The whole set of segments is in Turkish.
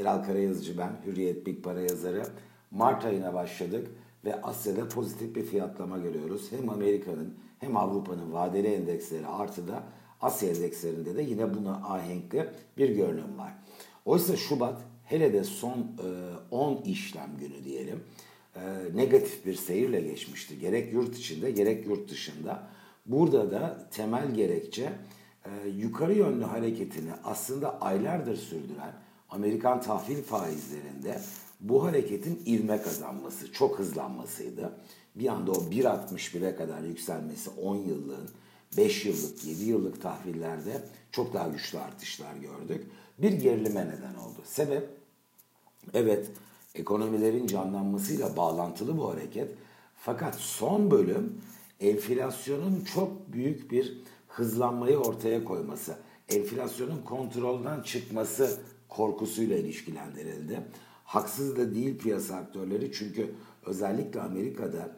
Eral Karayazıcı ben, Hürriyet Big Para yazarı. Mart ayına başladık ve Asya'da pozitif bir fiyatlama görüyoruz. Hem Amerika'nın hem Avrupa'nın vadeli endeksleri artıda Asya endekslerinde de yine buna ahenkli bir görünüm var. Oysa Şubat hele de son 10 e, işlem günü diyelim e, negatif bir seyirle geçmişti. Gerek yurt içinde gerek yurt dışında. Burada da temel gerekçe e, yukarı yönlü hareketini aslında aylardır sürdüren Amerikan tahvil faizlerinde bu hareketin ivme kazanması, çok hızlanmasıydı. Bir anda o 1.61'e kadar yükselmesi 10 yıllığın, 5 yıllık, 7 yıllık tahvillerde çok daha güçlü artışlar gördük. Bir gerilime neden oldu. Sebep, evet ekonomilerin canlanmasıyla bağlantılı bu hareket. Fakat son bölüm enflasyonun çok büyük bir hızlanmayı ortaya koyması, enflasyonun kontrolden çıkması korkusuyla ilişkilendirildi. Haksız da değil piyasa aktörleri çünkü özellikle Amerika'da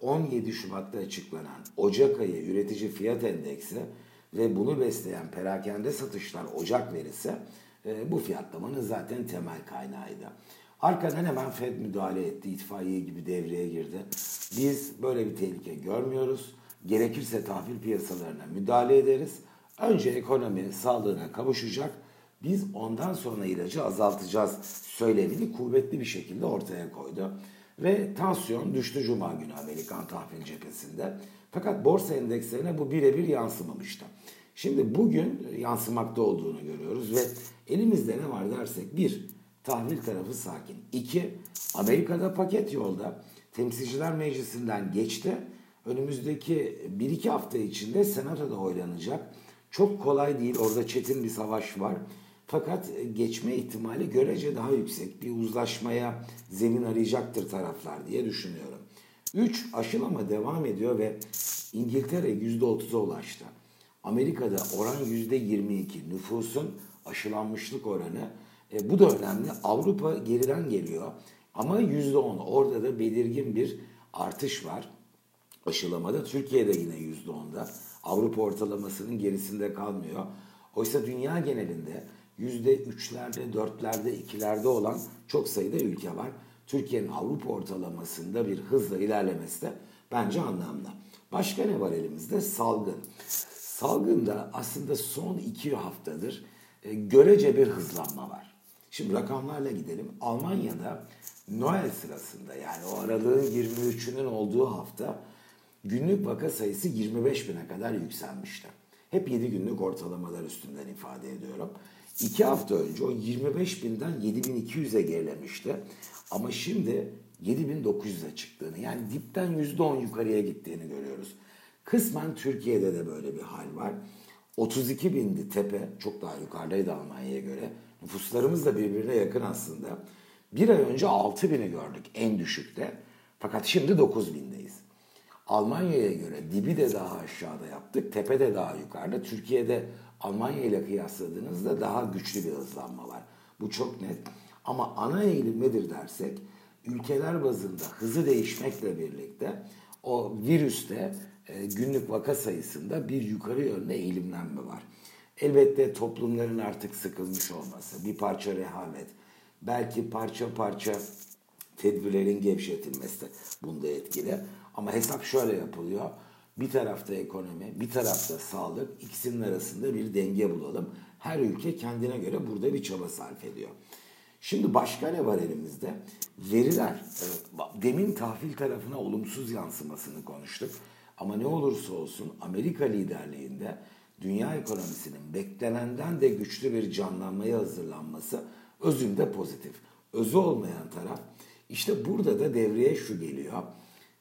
17 e, Şubat'ta açıklanan Ocak ayı üretici fiyat endeksi ve bunu besleyen perakende satışlar Ocak verisi e, bu fiyatlamanın zaten temel kaynağıydı. Arkadan hemen Fed müdahale etti, itfaiye gibi devreye girdi. Biz böyle bir tehlike görmüyoruz. Gerekirse tahvil piyasalarına müdahale ederiz. Önce ekonomi sağlığına kavuşacak. Biz ondan sonra ilacı azaltacağız söylemini kuvvetli bir şekilde ortaya koydu. Ve tansiyon düştü Cuma günü Amerikan tahvil cephesinde. Fakat borsa endekslerine bu birebir yansımamıştı. Şimdi bugün yansımakta olduğunu görüyoruz ve elimizde ne var dersek bir tahvil tarafı sakin. İki Amerika'da paket yolda temsilciler meclisinden geçti önümüzdeki 1-2 hafta içinde senatoda oylanacak. Çok kolay değil. Orada çetin bir savaş var. Fakat geçme ihtimali görece daha yüksek. Bir uzlaşmaya zemin arayacaktır taraflar diye düşünüyorum. 3. Aşılama devam ediyor ve İngiltere %30'a ulaştı. Amerika'da oran %22. Nüfusun aşılanmışlık oranı. E, bu da önemli. Avrupa geriden geliyor. Ama %10. Orada da belirgin bir artış var aşılamada. Türkiye'de yine yüzde onda. Avrupa ortalamasının gerisinde kalmıyor. Oysa dünya genelinde yüzde üçlerde, dörtlerde, ikilerde olan çok sayıda ülke var. Türkiye'nin Avrupa ortalamasında bir hızla ilerlemesi de bence anlamlı. Başka ne var elimizde? Salgın. Salgında aslında son iki haftadır e, görece bir hızlanma var. Şimdi rakamlarla gidelim. Almanya'da Noel sırasında yani o aralığın 23'ünün olduğu hafta günlük vaka sayısı 25 bine kadar yükselmişti. Hep 7 günlük ortalamalar üstünden ifade ediyorum. 2 hafta önce o 25 binden 7200'e gerilemişti. Ama şimdi 7900'e çıktığını yani dipten %10 yukarıya gittiğini görüyoruz. Kısmen Türkiye'de de böyle bir hal var. 32 bindi tepe çok daha yukarıdaydı Almanya'ya göre. Nüfuslarımız da birbirine yakın aslında. Bir ay önce 6 bini gördük en düşükte. Fakat şimdi 9 bindeyiz. Almanya'ya göre dibi de daha aşağıda yaptık, tepe de daha yukarıda. Türkiye'de Almanya ile kıyasladığınızda daha güçlü bir hızlanma var. Bu çok net. Ama ana eğilim nedir dersek, ülkeler bazında hızı değişmekle birlikte o virüste e, günlük vaka sayısında bir yukarı yönlü eğilimlenme var. Elbette toplumların artık sıkılmış olması, bir parça rehavet, belki parça parça tedbirlerin gevşetilmesi de bunda etkili. Ama hesap şöyle yapılıyor. Bir tarafta ekonomi, bir tarafta sağlık, ikisinin arasında bir denge bulalım. Her ülke kendine göre burada bir çaba sarf ediyor. Şimdi başka ne var elimizde? Veriler. Demin tahvil tarafına olumsuz yansımasını konuştuk. Ama ne olursa olsun Amerika liderliğinde dünya ekonomisinin beklenenden de güçlü bir canlanmaya hazırlanması özünde pozitif. Özü olmayan taraf işte burada da devreye şu geliyor.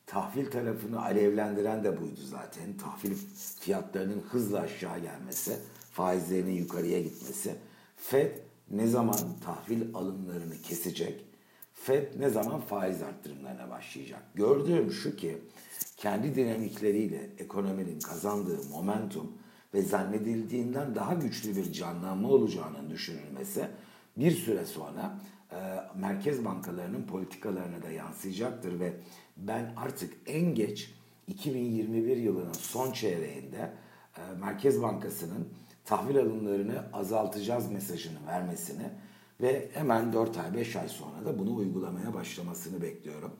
Tahvil tarafını alevlendiren de buydu zaten. Tahvil fiyatlarının hızla aşağı gelmesi, faizlerinin yukarıya gitmesi. Fed ne zaman tahvil alımlarını kesecek? Fed ne zaman faiz arttırımlarına başlayacak? Gördüğüm şu ki kendi dinamikleriyle ekonominin kazandığı momentum ve zannedildiğinden daha güçlü bir canlanma olacağının düşünülmesi bir süre sonra e, merkez bankalarının politikalarına da yansıyacaktır ve ben artık en geç 2021 yılının son çeyreğinde e, Merkez Bankası'nın tahvil alımlarını azaltacağız mesajını vermesini ve hemen 4 ay 5 ay sonra da bunu uygulamaya başlamasını bekliyorum.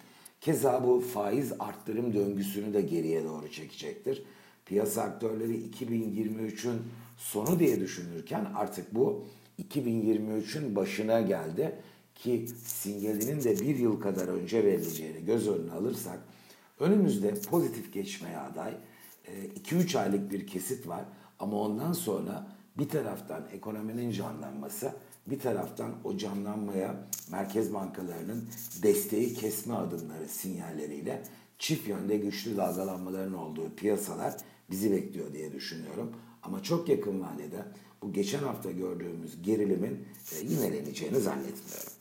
Keza bu faiz arttırım döngüsünü de geriye doğru çekecektir. Piyasa aktörleri 2023'ün sonu diye düşünürken artık bu 2023'ün başına geldi ki sinyalinin de bir yıl kadar önce verileceğini göz önüne alırsak önümüzde pozitif geçmeye aday 2-3 aylık bir kesit var ama ondan sonra bir taraftan ekonominin canlanması, bir taraftan o canlanmaya merkez bankalarının desteği kesme adımları sinyalleriyle çift yönde güçlü dalgalanmaların olduğu piyasalar bizi bekliyor diye düşünüyorum. Ama çok yakın vadede bu geçen hafta gördüğümüz gerilimin e, yineleneceğini zannetmiyorum.